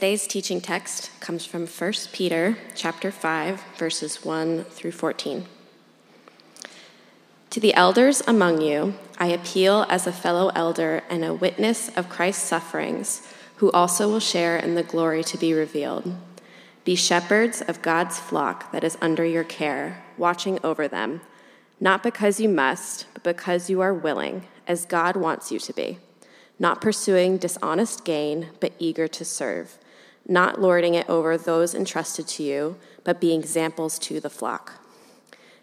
Today's teaching text comes from 1 Peter chapter 5 verses 1 through 14. To the elders among you, I appeal as a fellow elder and a witness of Christ's sufferings, who also will share in the glory to be revealed. Be shepherds of God's flock that is under your care, watching over them, not because you must, but because you are willing, as God wants you to be, not pursuing dishonest gain, but eager to serve, not lording it over those entrusted to you, but being examples to the flock.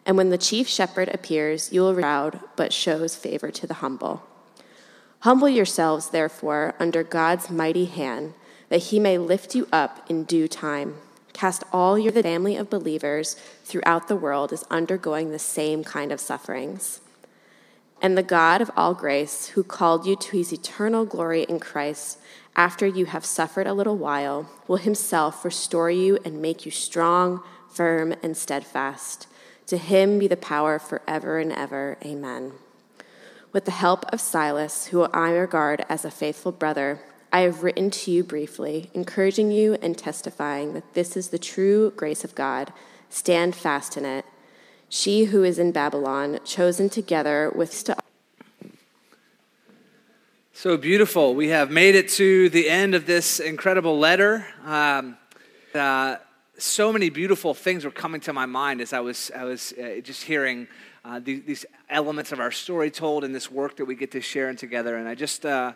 And when the chief shepherd appears, you will be proud, but shows favor to the humble. Humble yourselves, therefore, under God's mighty hand, that he may lift you up in due time. Cast all your the family of believers throughout the world is undergoing the same kind of sufferings. And the God of all grace, who called you to his eternal glory in Christ, after you have suffered a little while, will himself restore you and make you strong, firm, and steadfast. To him be the power forever and ever. Amen. With the help of Silas, who I regard as a faithful brother, I have written to you briefly, encouraging you and testifying that this is the true grace of God. Stand fast in it. She who is in Babylon, chosen together with. So beautiful. We have made it to the end of this incredible letter. Um, uh, so many beautiful things were coming to my mind as I was, I was uh, just hearing uh, these, these, elements of our story told and this work that we get to share together. And I just, uh,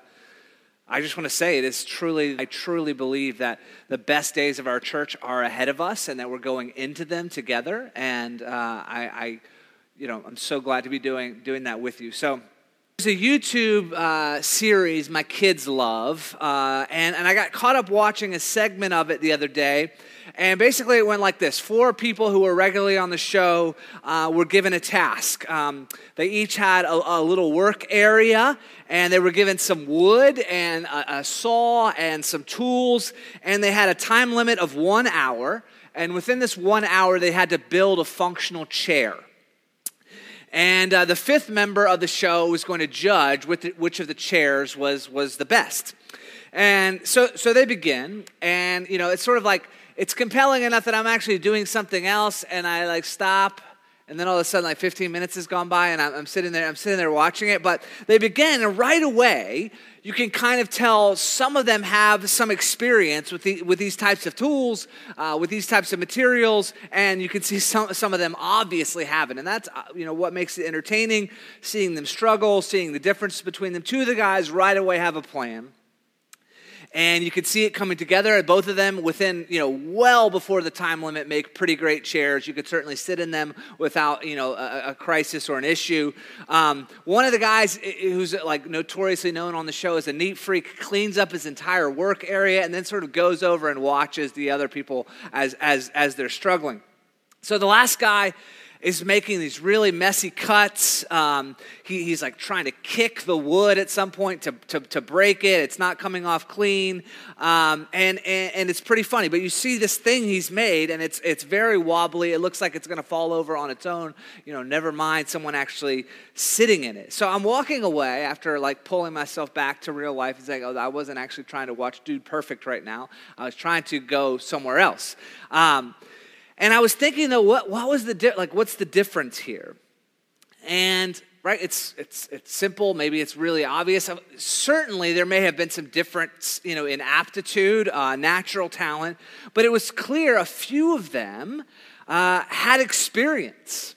I just want to say it is truly, I truly believe that the best days of our church are ahead of us and that we're going into them together. And uh, I, I, you know, I'm so glad to be doing, doing that with you. So, there's a YouTube uh, series my kids love, uh, and, and I got caught up watching a segment of it the other day. And basically, it went like this Four people who were regularly on the show uh, were given a task. Um, they each had a, a, little work area, and they were given some wood and a, a saw and some tools, and they had a time limit of one hour. And within this one hour, they had to build a functional chair. And uh, the fifth member of the show was going to judge which of the chairs was, was the best. And so, so they begin, and you know, it's sort of like it's compelling enough that I'm actually doing something else, and I like stop, and then all of a sudden, like 15 minutes has gone by, and I'm, I'm sitting there, I'm sitting there watching it. But they begin, and right away, you can kind of tell some of them have some experience with, the, with these types of tools, uh, with these types of materials, and you can see some, some of them obviously haven't. And that's uh, you know, what makes it entertaining, seeing them struggle, seeing the difference between them. Two of the guys right away have a plan and you could see it coming together. Both of them, within you know, well before the time limit, make pretty great chairs. You could certainly sit in them without you know a, a crisis or an issue. Um, one of the guys who's like notoriously known on the show as a neat freak cleans up his entire work area and then sort of goes over and watches the other people as as as they're struggling. So the last guy is making these really messy cuts. Um, he, he's like trying to kick the wood at some point to, to, to break it. It's not coming off clean. Um, and, and, and, it's pretty funny. But you see this thing he's made, and it's, it's very wobbly. It looks like it's going to fall over on its own. You know, never mind someone actually sitting in it. So I'm walking away after like pulling myself back to real life and saying, oh, I wasn't actually trying to watch Dude Perfect right now. I was trying to go somewhere else. Um, and I was thinking though, what, what was the di- like? What's the difference here? And right, it's it's it's simple. Maybe it's really obvious. Uh, certainly, there may have been some difference, you know, in aptitude, uh, natural talent, but it was clear a few of them uh, had experience.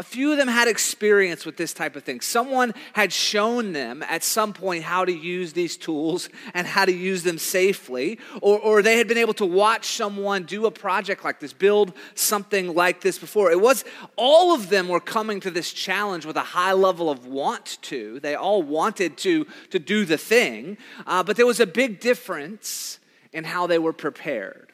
A few of them had experience with this type of thing. Someone had shown them at some point how to use these tools and how to use them safely, or, or they had been able to watch someone do a project like this, build something like this before. It was all of them were coming to this challenge with a high level of want to. They all wanted to, to do the thing, uh, but there was a big difference in how they were prepared.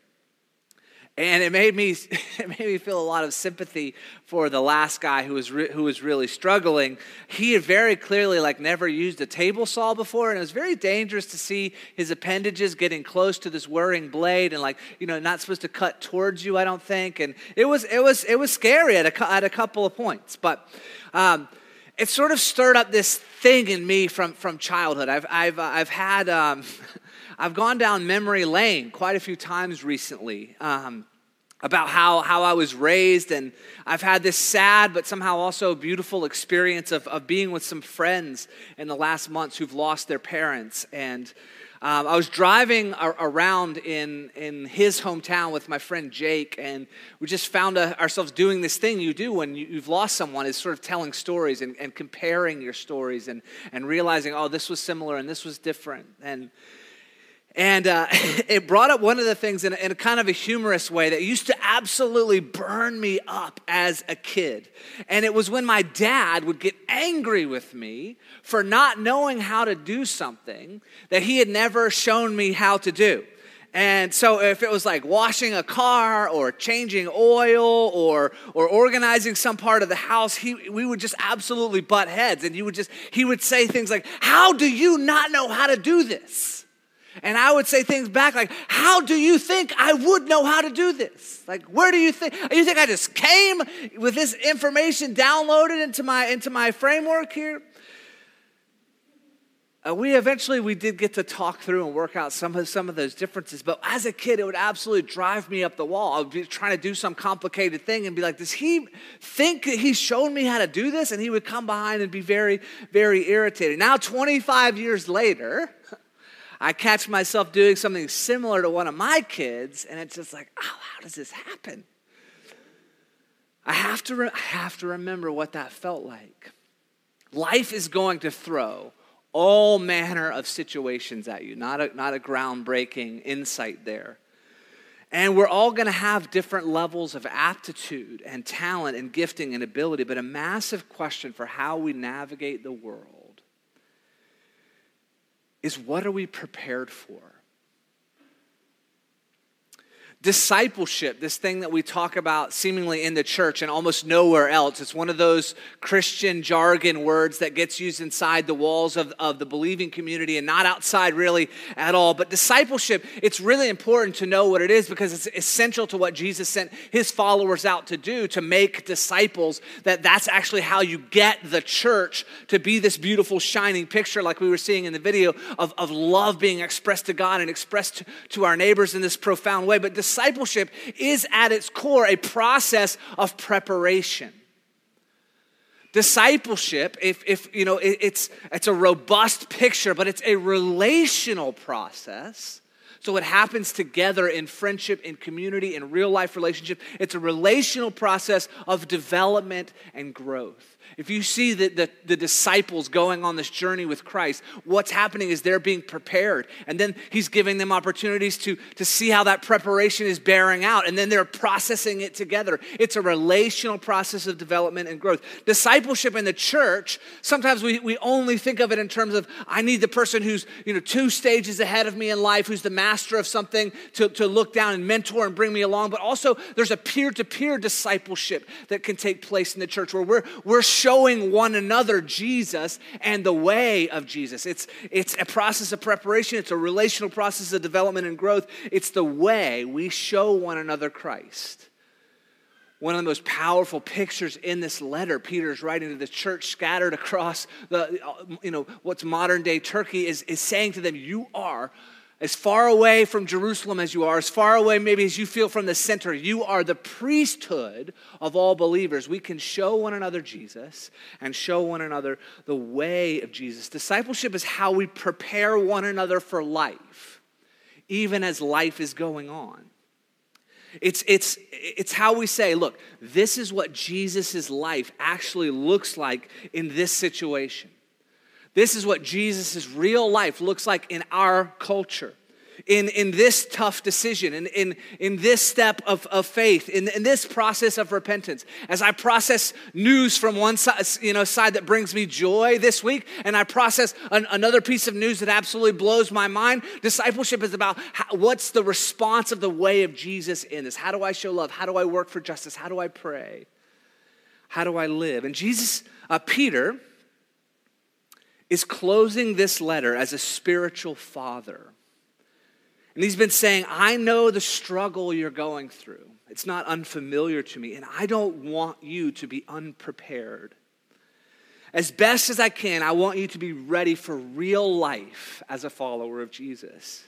And it made me it made me feel a lot of sympathy for the last guy who was re- who was really struggling. He had very clearly like never used a table saw before, and it was very dangerous to see his appendages getting close to this whirring blade, and like you know not supposed to cut towards you. I don't think, and it was it was it was scary at a at a couple of points, but. Um, it sort of stirred up this thing in me from, from childhood. I've, I've, uh, I've had um, I've gone down memory lane quite a few times recently. Um, about how, how I was raised, and I've had this sad but somehow also beautiful experience of, of being with some friends in the last months who've lost their parents. And um, I was driving around in, in his hometown with my friend Jake, and we just found a, ourselves doing this thing you do when you, have lost someone is sort of telling stories and, and comparing your stories and, and realizing, oh, this was similar and this was different. And and uh, it brought up one of the things in a, in a, kind of a humorous way that used to absolutely burn me up as a kid. And it was when my dad would get angry with me for not knowing how to do something that he had never shown me how to do. And so if it was like washing a car or changing oil or, or organizing some part of the house, he, we would just absolutely butt heads. And he would just, he would say things like, how do you not know how to do this? And I would say things back like, How do you think I would know how to do this? Like, where do you think? You think I just came with this information downloaded into my, into my framework here? Uh, we eventually we did get to talk through and work out some of some of those differences but as a kid it would absolutely drive me up the wall i would be trying to do some complicated thing and be like does he think he's shown me how to do this and he would come behind and be very very irritated now 25 years later I catch myself doing something similar to one of my kids, and it's just like, oh, how does this happen? I have to, re- I have to remember what that felt like. Life is going to throw all manner of situations at you, not a, not a groundbreaking insight there. And we're all going to have different levels of aptitude and talent and gifting and ability, but a massive question for how we navigate the world is what are we prepared for? Discipleship, this thing that we talk about seemingly in the church and almost nowhere else. It's one of those Christian jargon words that gets used inside the walls of, of the believing community and not outside really at all. But discipleship, it's really important to know what it is because it's essential to what Jesus sent his followers out to do, to make disciples. That that's actually how you get the church to be this beautiful, shining picture, like we were seeing in the video, of, of love being expressed to God and expressed to, to our neighbors in this profound way. But is at its core a process of preparation. Discipleship, if, if you know, it, it's, it's a robust picture, but it's a relational process. So it happens together in friendship, in community, in real life relationship. It's a relational process of development and growth. If you see the, the, the, disciples going on this journey with Christ, what's happening is they're being prepared. And then he's giving them opportunities to, to see how that preparation is bearing out. And then they're processing it together. It's a relational process of development and growth. Discipleship in the church, sometimes we, we only think of it in terms of I need the person who's you know two stages ahead of me in life, who's the master of something to, to look down and mentor and bring me along. But also there's a peer-to-peer discipleship that can take place in the church where we're, we're showing one another Jesus and the way of Jesus. It's, it's a process of preparation, it's a relational process of development and growth. It's the way we show one another Christ. One of the most powerful pictures in this letter Peter is writing to the church scattered across the, you know, what's modern day Turkey is, is saying to them, You are as far away from Jerusalem as you are, as far away maybe as you feel from the center, you are the priesthood of all believers. We can show one another Jesus and show one another the way of Jesus. Discipleship is how we prepare one another for life, even as life is going on. It's, it's, it's how we say, look, this is what Jesus' life actually looks like in this situation. This is what Jesus' real life looks like in our culture. In, in this tough decision, in, in, in this step of, of faith, in, in this process of repentance, as I process news from one side, you know, side that brings me joy this week, and I process an, another piece of news that absolutely blows my mind, discipleship is about how, what's the response of the way of Jesus in this? How do I show love? How do I work for justice? How do I pray? How do I live? And Jesus, uh, Peter, is closing this letter as a spiritual father. And he's been saying, I know the struggle you're going through. It's not unfamiliar to me, and I don't want you to be unprepared. As best as I can, I want you to be ready for real life as a follower of Jesus.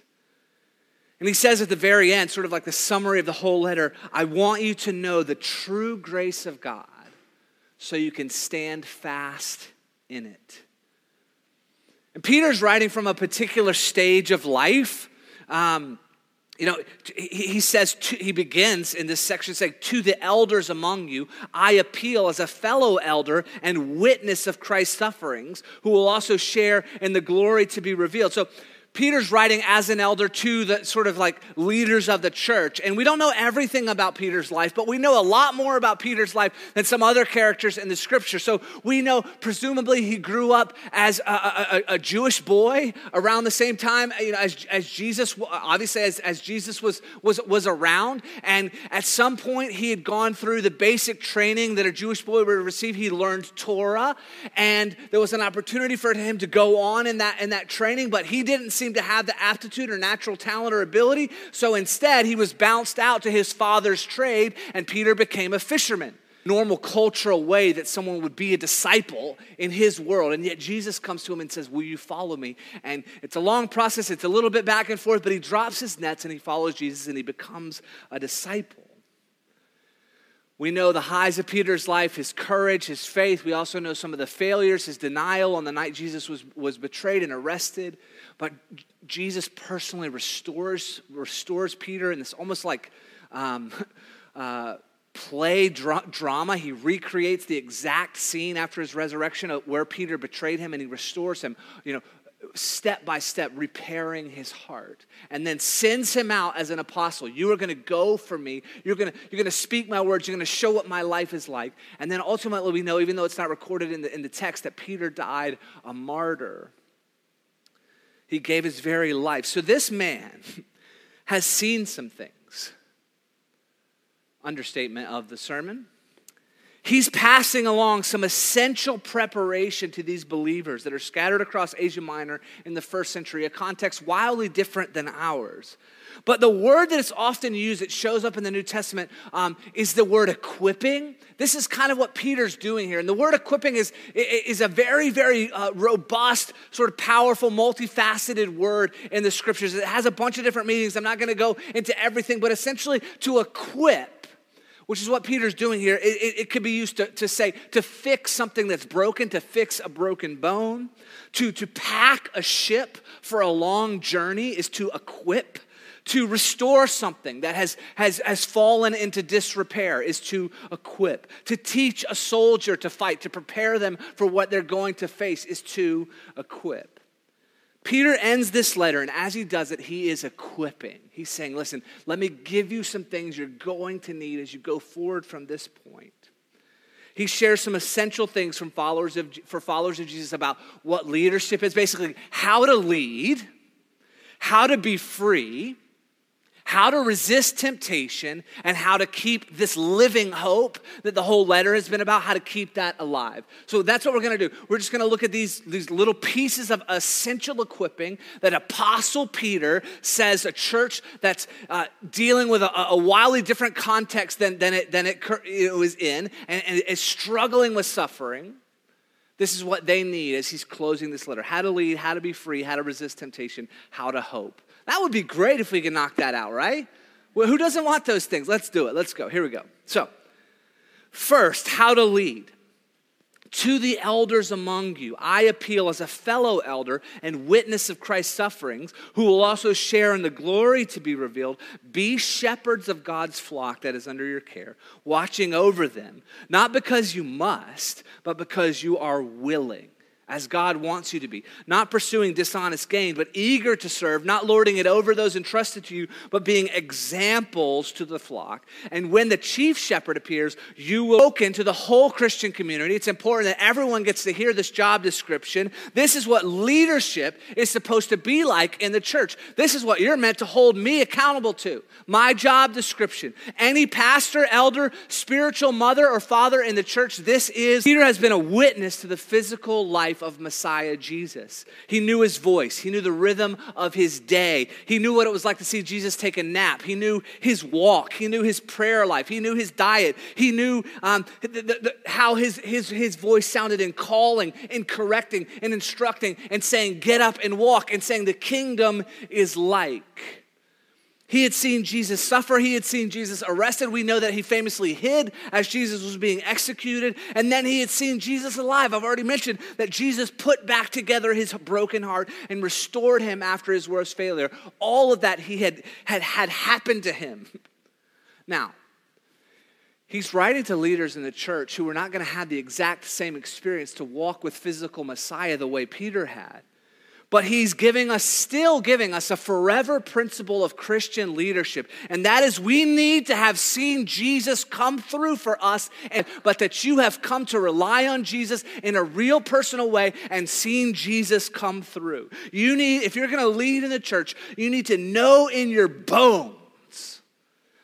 And he says at the very end, sort of like the summary of the whole letter, I want you to know the true grace of God so you can stand fast in it. And Peter's writing from a particular stage of life. Um, you know, he says, to, he begins in this section saying, To the elders among you, I appeal as a fellow elder and witness of Christ's sufferings, who will also share in the glory to be revealed. So, Peter's writing as an elder to the sort of like leaders of the church. And we don't know everything about Peter's life, but we know a lot more about Peter's life than some other characters in the scripture. So we know, presumably, he grew up as a, a, a Jewish boy around the same time, you know, as, as Jesus, obviously, as, as Jesus was, was, was around. And at some point, he had gone through the basic training that a Jewish boy would receive. He learned Torah, and there was an opportunity for him to go on in that, in that training, but he didn't seem to have the aptitude or natural talent or ability. So instead, he was bounced out to his father's trade, and Peter became a fisherman. Normal cultural way that someone would be a disciple in his world. And yet Jesus comes to him and says, Will you follow me? And it's a long process, it's a little bit back and forth, but he drops his nets and he follows Jesus and he becomes a disciple. We know the highs of Peter's life, his courage, his faith. We also know some of the failures, his denial on the night Jesus was, was betrayed and arrested. But Jesus personally restores, restores Peter in this almost like um, uh, play dra- drama. He recreates the exact scene after his resurrection where Peter betrayed him and he restores him, you know, step by step, repairing his heart. And then sends him out as an apostle. You are going to go for me. You're going to, you're going to speak my words. You're going to show what my life is like. And then ultimately, we know, even though it's not recorded in the, in the text, that Peter died a martyr. He gave his very life. So this man has seen some things. Understatement of the sermon. He's passing along some essential preparation to these believers that are scattered across Asia Minor in the first century, a context wildly different than ours. But the word that is often used, it shows up in the New Testament, um, is the word equipping. This is kind of what Peter's doing here. And the word equipping is, is a very, very uh, robust, sort of powerful, multifaceted word in the scriptures. It has a bunch of different meanings. I'm not going to go into everything, but essentially to equip which is what Peter's doing here. It, it, it, could be used to, to say, to fix something that's broken, to fix a broken bone, to, to pack a ship for a long journey is to equip to restore something that has, has, has fallen into disrepair is to equip. To teach a soldier to fight, to prepare them for what they're going to face is to equip. Peter ends this letter, and as he does it, he is equipping. He's saying, Listen, let me give you some things you're going to need as you go forward from this point. He shares some essential things from followers of, for followers of Jesus about what leadership is basically, how to lead, how to be free, how to resist temptation and how to keep this living hope that the whole letter has been about, how to keep that alive. So that's what we're to do. We're just to look at these, these little pieces of essential equipping that Apostle Peter says a church that's uh, dealing with a, a, wildly different context than, than, it, than it, it was in and, and is struggling with suffering. This is what they need as he's closing this letter how to lead, how to be free, how to resist temptation, how to hope. That would be great if we could knock that out, right? Well, who doesn't want those things? Let's do it. Let's go. Here we go. So, first, how to lead. To the elders among you, I appeal as a fellow elder and witness of Christ's sufferings, who will also share in the glory to be revealed. Be shepherds of God's flock that is under your care, watching over them, not because you must, but because you are willing as God wants you to be, not pursuing dishonest gain, but eager to serve, not lording it over those entrusted to you, but being examples to the flock. And when the chief shepherd appears, you will open to the whole Christian community. It's important that everyone gets to hear this job description. This is what leadership is supposed to be like in the church. This is what you're meant to hold me accountable to. My job description. Any pastor, elder, spiritual mother, or father in the church, this is. Peter has been a witness to the physical life life of Messiah Jesus. He knew his voice, he knew the rhythm of his day, he knew what it was like to see Jesus take a nap, he knew his walk, he knew his prayer life, he knew his diet, he knew um, the, the, the, how his, his, his voice sounded in calling, in correcting, and instructing, and saying, Get up and walk, and saying, The kingdom is like. He had seen Jesus suffer. He had seen Jesus arrested. We know that he famously hid as Jesus was being executed. And then he had seen Jesus alive. I've already mentioned that Jesus put back together his broken heart and restored him after his worst failure. All of that he had, had, had happened to him. Now, he's writing to leaders in the church who were not going to have the exact same experience to walk with physical Messiah the way Peter had. But he's giving us, still giving us a forever principle of Christian leadership. And that is we need to have seen Jesus come through for us, and, but that you have come to rely on Jesus in a real personal way and seen Jesus come through. You need, if you're gonna lead in the church, you need to know in your bones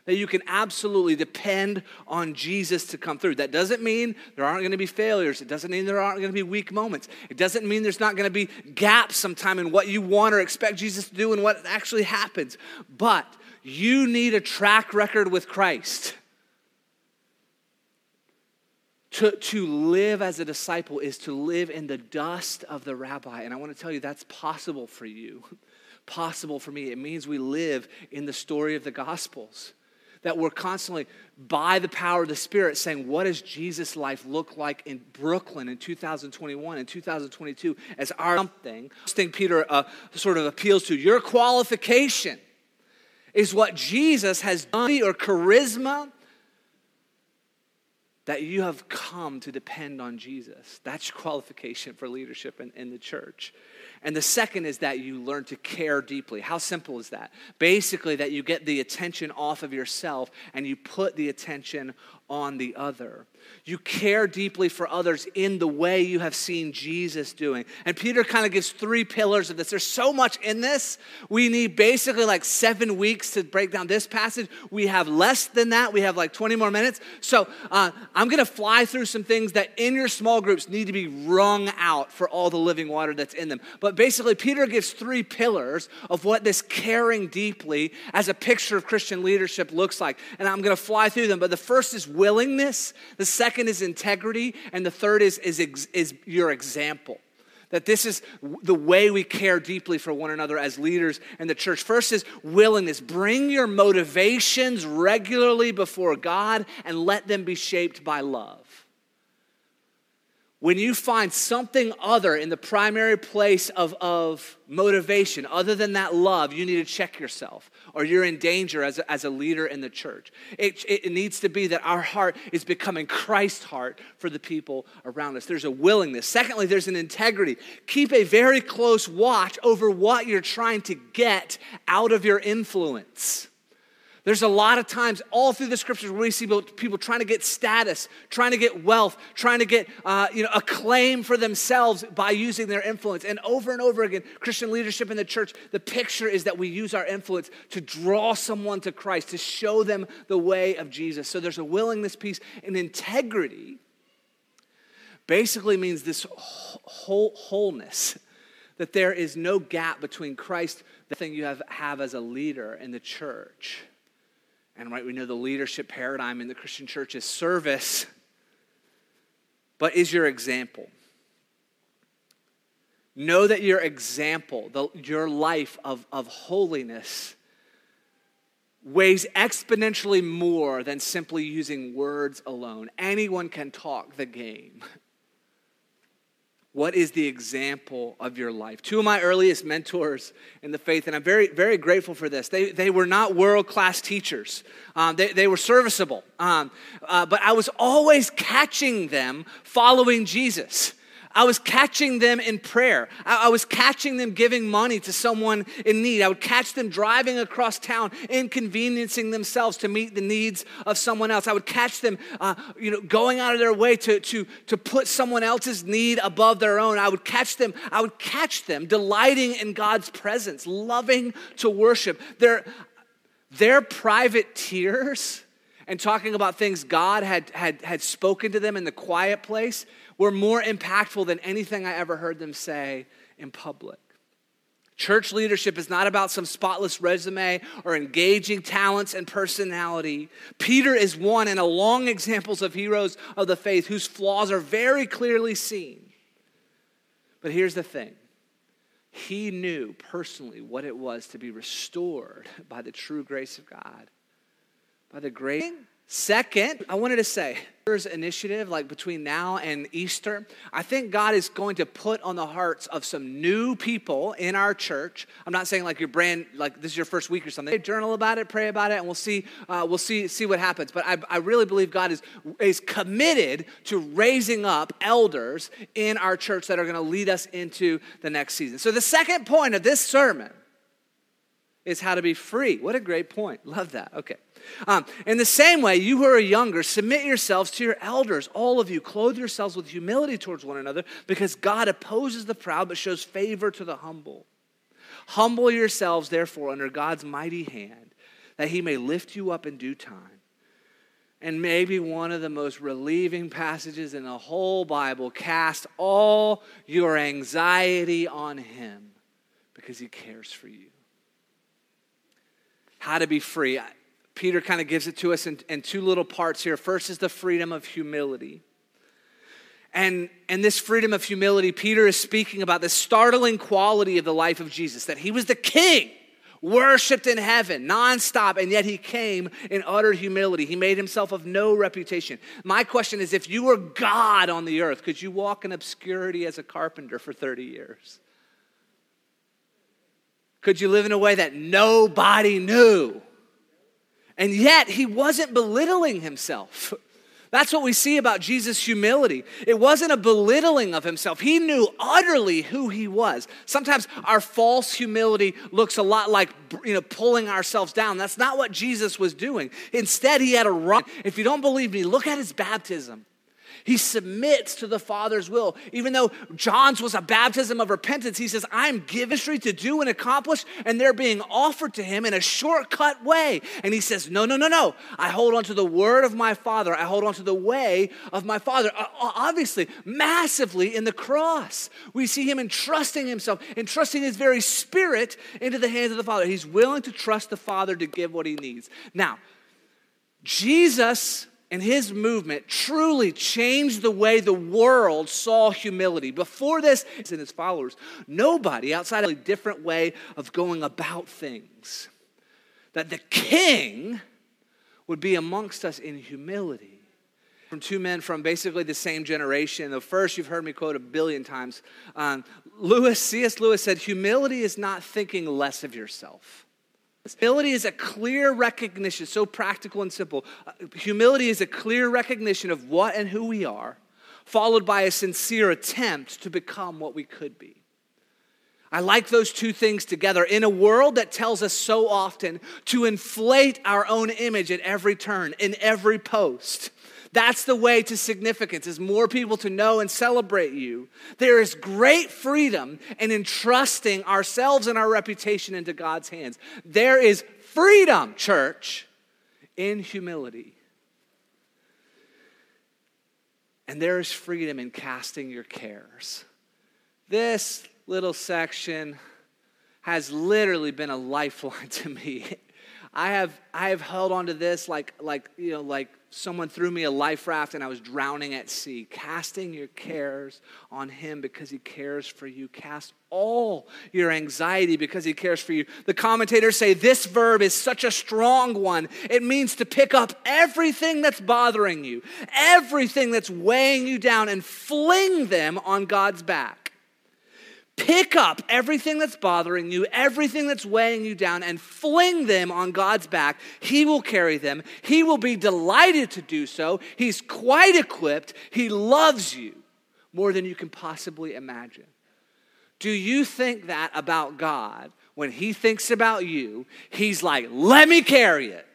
that you can absolutely depend on Jesus to come through. That doesn't mean there aren't going to be failures. It doesn't mean there aren't going to be weak moments. It doesn't mean there's not going to be gaps sometime in what you want or expect Jesus to do and what actually happens. But you need a track record with Christ. To, to live as a disciple is to live in the dust of the rabbi. And I want to tell you that's possible for you, possible for me. It means we live in the story of the Gospels that we're constantly, by the power of the Spirit, saying, What does Jesus' life look like in Brooklyn in 2021 and 2022 as our something? thing Peter uh, sort of appeals to. Your qualification is what Jesus has done, or charisma that you have come to depend on Jesus. That's your qualification for leadership in, in the church. And the second is that you learn to care deeply. How simple is that? Basically, that you get the attention off of yourself and you put the attention on the other. You care deeply for others in the way you have seen Jesus doing. And Peter kind of gives three pillars of this. There's so much in this. We need basically like seven weeks to break down this passage. We have less than that. We have like 20 more minutes. So uh, I'm going to fly through some things that in your small groups need to be wrung out for all the living water that's in them. But basically, Peter gives three pillars of what this caring deeply as a picture of Christian leadership looks like. And I'm going to fly through them. But the first is willingness. The second is integrity, and the third is, is, is your example. That this is the way we care deeply for one another as leaders in the church. First is willingness. Bring your motivations regularly before God and let them be shaped by love. When you find something other in the primary place of, of motivation, other than that love, you need to check yourself or you're in danger as a, as a leader in the church. It, it needs to be that our heart is becoming Christ's heart for the people around us. There's a willingness. Secondly, there's an integrity. Keep a very close watch over what you're trying to get out of your influence. There's a lot of times all through the scriptures where we see people trying to get status, trying to get wealth, trying to get uh, you know, acclaim for themselves by using their influence. And over and over again, Christian leadership in the church, the picture is that we use our influence to draw someone to Christ, to show them the way of Jesus. So there's a willingness piece and integrity basically means this whole wholeness that there is no gap between Christ, the thing you have, have as a leader in the church and right, we know the leadership paradigm in the Christian church is service, but is your example. Know that your example, the, your life of, of holiness, weighs exponentially more than simply using words alone. Anyone can talk the game. What is the example of your life? Two of my earliest mentors in the faith, and I'm very, very grateful for this. They, they were not world class teachers, um, they, they were serviceable. Um, uh, but I was always catching them following Jesus. I was catching them in prayer. I, I, was catching them giving money to someone in need. I would catch them driving across town, inconveniencing themselves to meet the needs of someone else. I would catch them, uh, you know, going out of their way to, to, to put someone else's need above their own. I would catch them, I would catch them delighting in God's presence, loving to worship. Their, their private tears and talking about things God had, had, had spoken to them in the quiet place were more impactful than anything I ever heard them say in public. Church leadership is not about some spotless resume or engaging talents and personality. Peter is one in a long examples of heroes of the faith whose flaws are very clearly seen. But here's the thing he knew personally what it was to be restored by the true grace of God. By the grace. Second, I wanted to say, initiative like between now and Easter, I think God is going to put on the hearts of some new people in our church. I'm not saying like your brand, like this is your first week or something. Journal about it, pray about it, and we'll see. Uh, we'll see see what happens. But I, I really believe God is is committed to raising up elders in our church that are going to lead us into the next season. So the second point of this sermon is how to be free. What a great point. Love that. Okay. Um, in the same way, you who are younger, submit yourselves to your elders. All of you, clothe yourselves with humility towards one another, because God opposes the proud but shows favor to the humble. Humble yourselves, therefore, under God's mighty hand, that he may lift you up in due time. And maybe one of the most relieving passages in the whole Bible cast all your anxiety on him because he cares for you. How to be free. Peter kind of gives it to us in, in two little parts here. First is the freedom of humility. And, and this freedom of humility, Peter is speaking about the startling quality of the life of Jesus that he was the king, worshiped in heaven nonstop, and yet he came in utter humility. He made himself of no reputation. My question is if you were God on the earth, could you walk in obscurity as a carpenter for 30 years? Could you live in a way that nobody knew? And yet, he wasn't belittling himself. That's what we see about Jesus' humility. It wasn't a belittling of himself. He knew utterly who he was. Sometimes our false humility looks a lot like you know pulling ourselves down. That's not what Jesus was doing. Instead, he had a run. If you don't believe me, look at his baptism. He submits to the Father's will. Even though John's was a baptism of repentance, he says, I'm given to do and accomplish, and they're being offered to him in a shortcut way. And he says, No, no, no, no. I hold on to the word of my Father. I hold on to the way of my Father. Uh, uh, obviously, massively in the cross, we see him entrusting himself, entrusting his very spirit into the hands of the Father. He's willing to trust the Father to give what he needs. Now, Jesus and his movement truly changed the way the world saw humility. Before this, and his followers, nobody outside of a different way of going about things. That the king would be amongst us in humility. From two men from basically the same generation. The first, you've heard me quote a billion times. Um, Lewis, C.S. Lewis said, Humility is not thinking less of yourself. Humility is a clear recognition, so practical and simple. Uh, humility is a clear recognition of what and who we are, followed by a sincere attempt to become what we could be. I like those two things together in a world that tells us so often to inflate our own image at every turn, in every post. That's the way to significance, is more people to know and celebrate you. There is great freedom in entrusting ourselves and our reputation into God's hands. There is freedom, church, in humility. And there is freedom in casting your cares. This little section has literally been a lifeline to me. I have I have held on to this like like you know like someone threw me a life raft and I was drowning at sea. Casting your cares on him because he cares for you. Cast all your anxiety because he cares for you. The commentators say this verb is such a strong one. It means to pick up everything that's bothering you, everything that's weighing you down, and fling them on God's back. Pick up everything that's bothering you, everything that's weighing you down, and fling them on God's back. He will carry them. He will be delighted to do so. He's quite equipped. He loves you more than you can possibly imagine. Do you think that about God? When He thinks about you, He's like, let me carry it.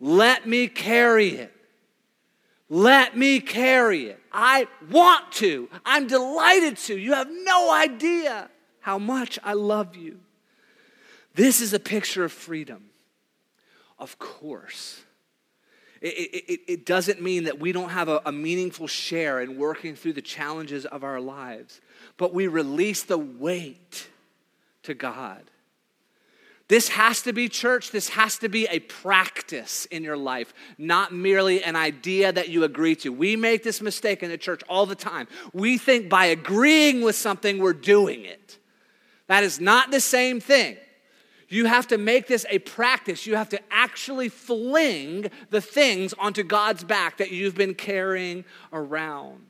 Let me carry it. Let me carry it. I want to. I'm delighted to. You have no idea how much I love you. This is a picture of freedom. Of course. It, it, it, doesn't mean that we don't have a, a meaningful share in working through the challenges of our lives, but we release the weight to God. This has to be church. This has to be a practice in your life, not merely an idea that you agree to. We make this mistake in the church all the time. We think by agreeing with something, we're doing it. That is not the same thing. You have to make this a practice. You have to actually fling the things onto God's back that you've been carrying around.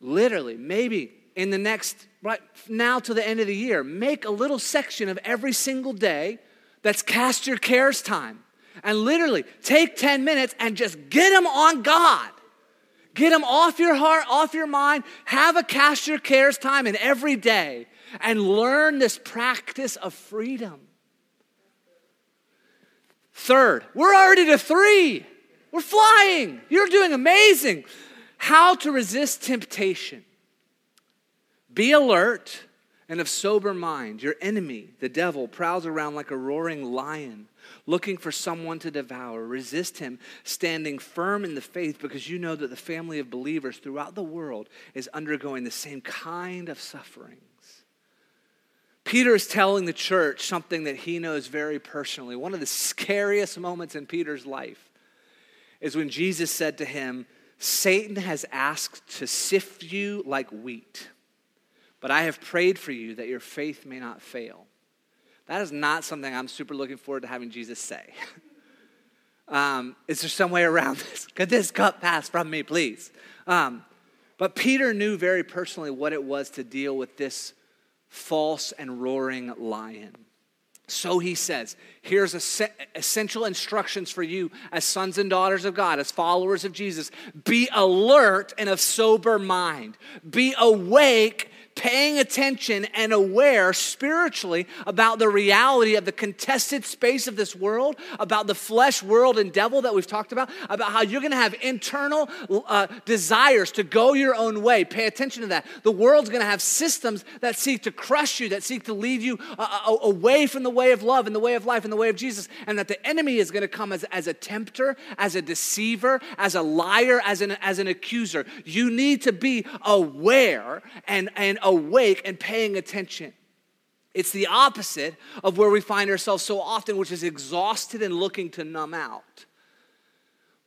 Literally, maybe in the next, right now to the end of the year, make a little section of every single day that's cast your cares time. And literally take 10 minutes and just get them on God. Get them off your heart, off your mind. Have a cast your cares time in every day and learn this practice of freedom. Third, we're already to three. We're flying. You're doing amazing. How to resist temptation. Be alert and of sober mind. Your enemy, the devil, prowls around like a roaring lion, looking for someone to devour. Resist him, standing firm in the faith, because you know that the family of believers throughout the world is undergoing the same kind of sufferings. Peter is telling the church something that he knows very personally. One of the scariest moments in Peter's life is when Jesus said to him, Satan has asked to sift you like wheat, but I have prayed for you that your faith may not fail. That is not something I'm super looking forward to having Jesus say. um, is there some way around this? Could this cup pass from me, please? Um, but Peter knew very personally what it was to deal with this false and roaring lion. So he says, here's essential instructions for you as sons and daughters of God, as followers of Jesus. Be alert and of sober mind. Be awake paying attention and aware spiritually about the reality of the contested space of this world, about the flesh, world, and devil that we've talked about, about how you're going to have internal uh, desires to go your own way. Pay attention to that. The world's going to have systems that seek to crush you, that seek to lead you uh, uh, away from the way of love and the way of life and the way of Jesus, and that the enemy is going to come as, as a tempter, as a deceiver, as a liar, as an, as an accuser. You need to be aware and, and awake and paying attention. It's the opposite of where we find ourselves so often, which is exhausted and looking to numb out.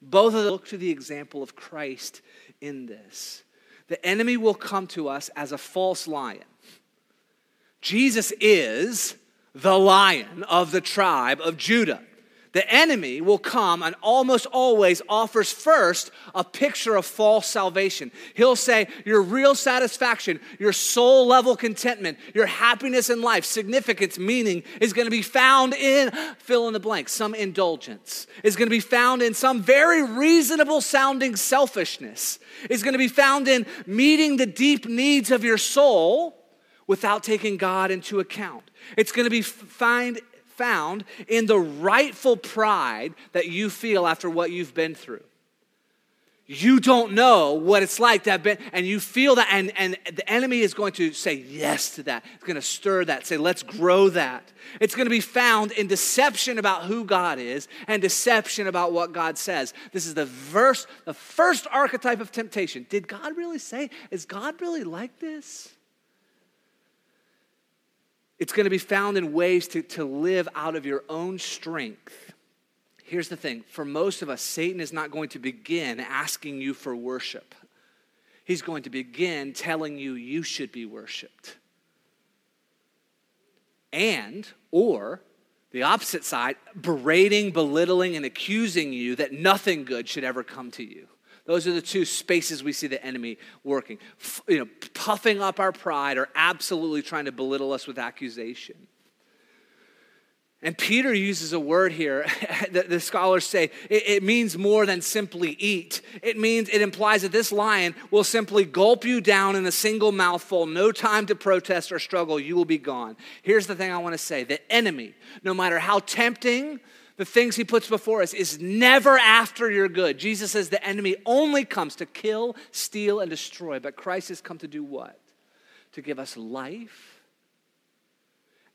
Both of them look to the example of Christ in this. The enemy will come to us as a false lion. Jesus is the lion of the tribe of Judah the enemy will come and almost always offers first a picture of false salvation. He'll say, Your real satisfaction, your soul level contentment, your happiness in life, significance, meaning is going to be found in fill in the blank, some indulgence, is going to be found in some very reasonable sounding selfishness, is going to be found in meeting the deep needs of your soul without taking God into account. It's going to be find found in the rightful pride that you feel after what you've been through. You don't know what it's like to have been, and you feel that, and, and the enemy is going to say yes to that. It's going to stir that, say, let's grow that. It's going to be found in deception about who God is and deception about what God says. This is the verse, the first archetype of temptation. Did God really say? Is God really like this? It's going to be found in ways to, to live out of your own strength. Here's the thing for most of us, Satan is not going to begin asking you for worship. He's going to begin telling you you should be worshiped. And, or the opposite side, berating, belittling, and accusing you that nothing good should ever come to you. Those are the two spaces we see the enemy working. F- you know, puffing up our pride or absolutely trying to belittle us with accusation. And Peter uses a word here that the scholars say it, it, means more than simply eat. It means, it implies that this lion will simply gulp you down in a single mouthful, no time to protest or struggle, you will be gone. Here's the thing I want to say the enemy, no matter how tempting, the things he puts before us is never after your good. Jesus says the enemy only comes to kill, steal, and destroy. But Christ has come to do what? To give us life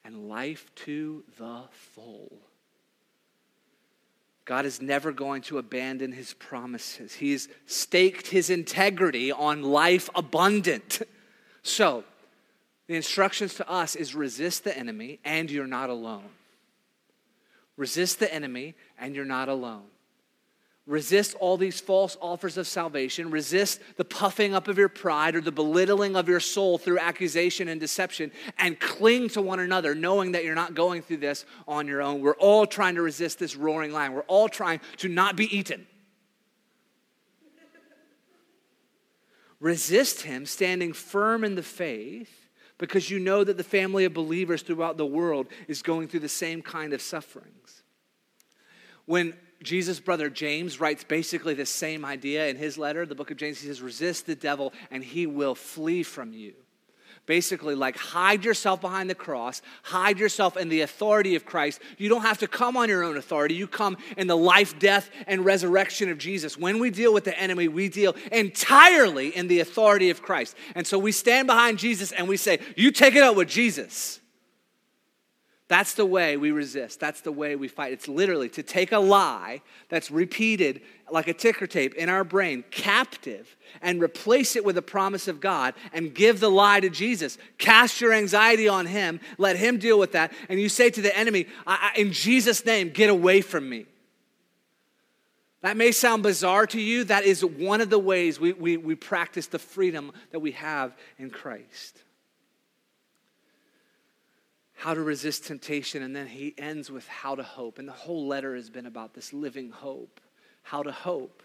and life to the full. God is never going to abandon his promises. He's staked his integrity on life abundant. So, the instructions to us is resist the enemy and you're not alone. Resist the enemy, and you're not alone. Resist all these false offers of salvation. Resist the puffing up of your pride or the belittling of your soul through accusation and deception, and cling to one another, knowing that you're not going through this on your own. We're all trying to resist this roaring lion. We're all trying to not be eaten. Resist him, standing firm in the faith, because you know that the family of believers throughout the world is going through the same kind of sufferings. When Jesus' brother James writes basically the same idea in his letter, the book of James. He says, Resist the devil and he will flee from you. Basically, like hide yourself behind the cross, hide yourself in the authority of Christ. You don't have to come on your own authority. You come in the life, death, and resurrection of Jesus. When we deal with the enemy, we deal entirely in the authority of Christ. And so we stand behind Jesus and we say, You take it out with Jesus. That's the way we resist. That's the way we fight. It's literally to take a lie that's repeated like a ticker tape in our brain, captive, and replace it with a promise of God and give the lie to Jesus. Cast your anxiety on Him, let Him deal with that. And you say to the enemy, In Jesus' name, get away from me. That may sound bizarre to you. That is one of the ways we, we, we practice the freedom that we have in Christ how to resist temptation, and then he ends with how to hope. And the whole letter has been about this living hope, how to hope.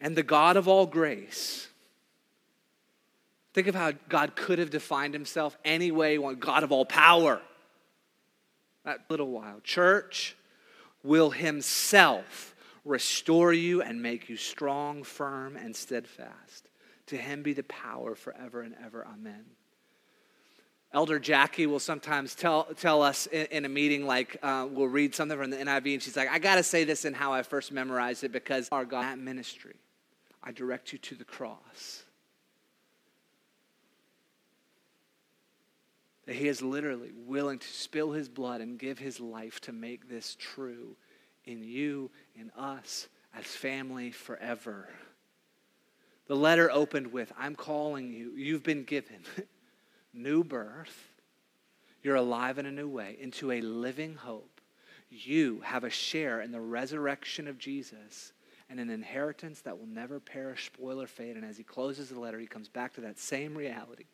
And the God of all grace, think of how God could have defined himself anyway, one God of all power. That little while. Church will himself restore you and make you strong, firm, and steadfast. To him be the power forever and ever. Amen. Elder Jackie will sometimes tell, tell us in, in a meeting, like uh, we'll read something from the NIV, and she's like, I got to say this in how I first memorized it because our God, that ministry, I direct you to the cross. That he is literally willing to spill his blood and give his life to make this true in you, in us, as family forever. The letter opened with, I'm calling you, you've been given. new birth. You're alive in a new way, into a living hope. You have a share in the resurrection of Jesus and an inheritance that will never perish, spoil, or fade. And as he closes the letter, he comes back to that same reality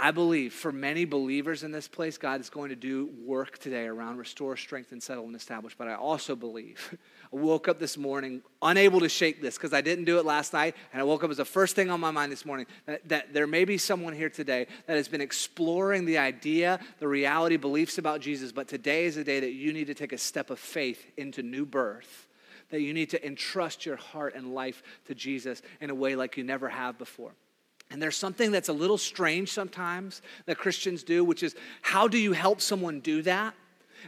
I believe for many believers in this place, God is going to do work today around restore, strength, and settle and establish. But I also believe, I woke up this morning unable to shake this because I didn't do it last night. And I woke up as the first thing on my mind this morning that, that there may be someone here today that has been exploring the idea, the reality, beliefs about Jesus. But today is a day that you need to take a step of faith into new birth that you need to entrust your heart and life to Jesus in a way like you never have before. And there's something that's a little strange sometimes that Christians do, which is how do you help someone do that?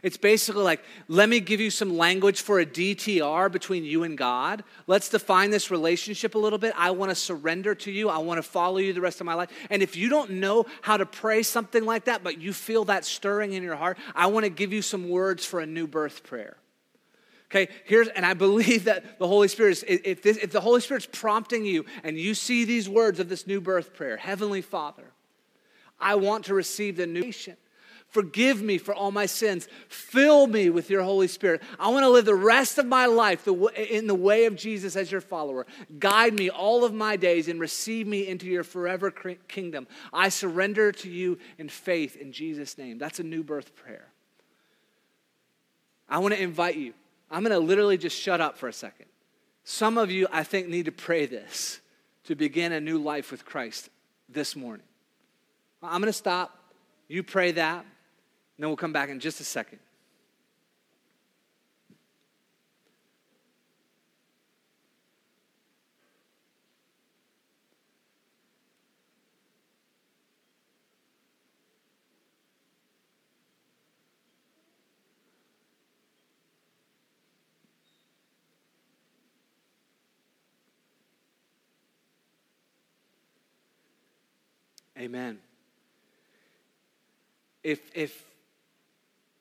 It's basically like, let me give you some language for a DTR between you and God. Let's define this relationship a little bit. I want to surrender to you. I want to follow you the rest of my life. And if you don't know how to pray something like that, but you feel that stirring in your heart, I want to give you some words for a new birth prayer. Okay, here's, and I believe that the Holy Spirit is, if, this, if the Holy Spirit's prompting you and you see these words of this new birth prayer, Heavenly Father, I want to receive the new nation. Forgive me for all my sins. Fill me with your Holy Spirit. I want to live the rest of my life in the way of Jesus as your follower. Guide me all of my days and receive me into your forever kingdom. I surrender to you in faith in Jesus' name. That's a new birth prayer. I want to invite you I'm going to literally just shut up for a second. Some of you, I think, need to pray this to begin a new life with Christ this morning. I'm going to stop. You pray that, and then we'll come back in just a second. Amen. If, if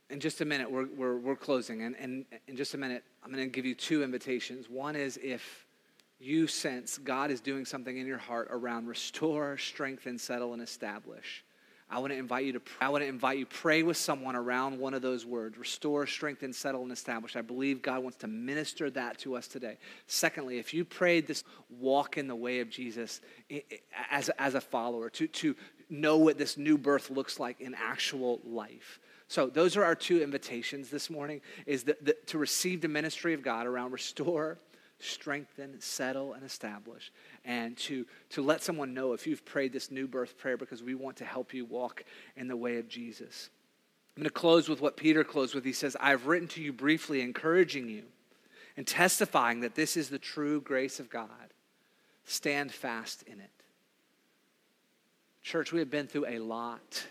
in just a minute, we're, we're, we're closing, and, and in just a minute, I'm going to give you two invitations. One is if you sense God is doing something in your heart around restore, strengthen, settle, and establish. I want to invite you to pray. I want to invite you pray with someone around one of those words restore, strengthen, settle, and establish. I believe God wants to minister that to us today. Secondly, if you prayed this walk in the way of Jesus as, as a follower, to, to know what this new birth looks like in actual life. So those are our two invitations this morning is the, the, to receive the ministry of God around restore, strengthen, settle, and establish. And to, to let someone know if you've prayed this new birth prayer because we want to help you walk in the way of Jesus. I'm going to close with what Peter closed with. He says, I've written to you briefly, encouraging you and testifying that this is the true grace of God. Stand fast in it. Church, we have been through a lot.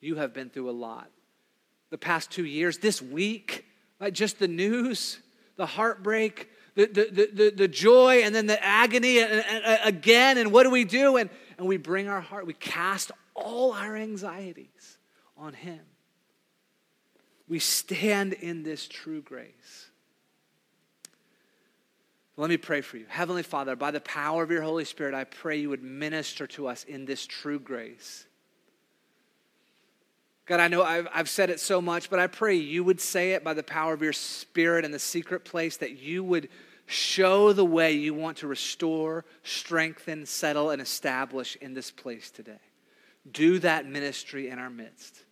You have been through a lot. The past two years, this week, like just the news, the heartbreak, the, the, the, the joy and then the agony and, again. And what do we do? And, and we bring our heart, we cast all our anxieties on Him. We stand in this true grace. Let me pray for you. Heavenly Father, by the power of your Holy Spirit, I pray you would minister to us in this true grace. God, I know I've, I've said it so much, but I pray you would say it by the power of your Spirit in the secret place, that you would show the way you want to restore, strengthen, settle, and establish in this place today. Do that ministry in our midst.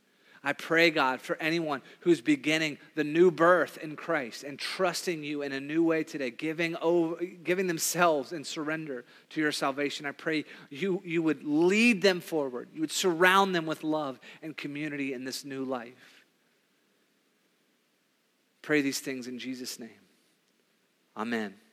I pray, God, for anyone who's beginning the new birth in Christ and trusting you in a new way today, giving, over, giving themselves in surrender to your salvation. I pray you, you would lead them forward. You would surround them with love and community in this new life. Pray these things in Jesus' name. Amen.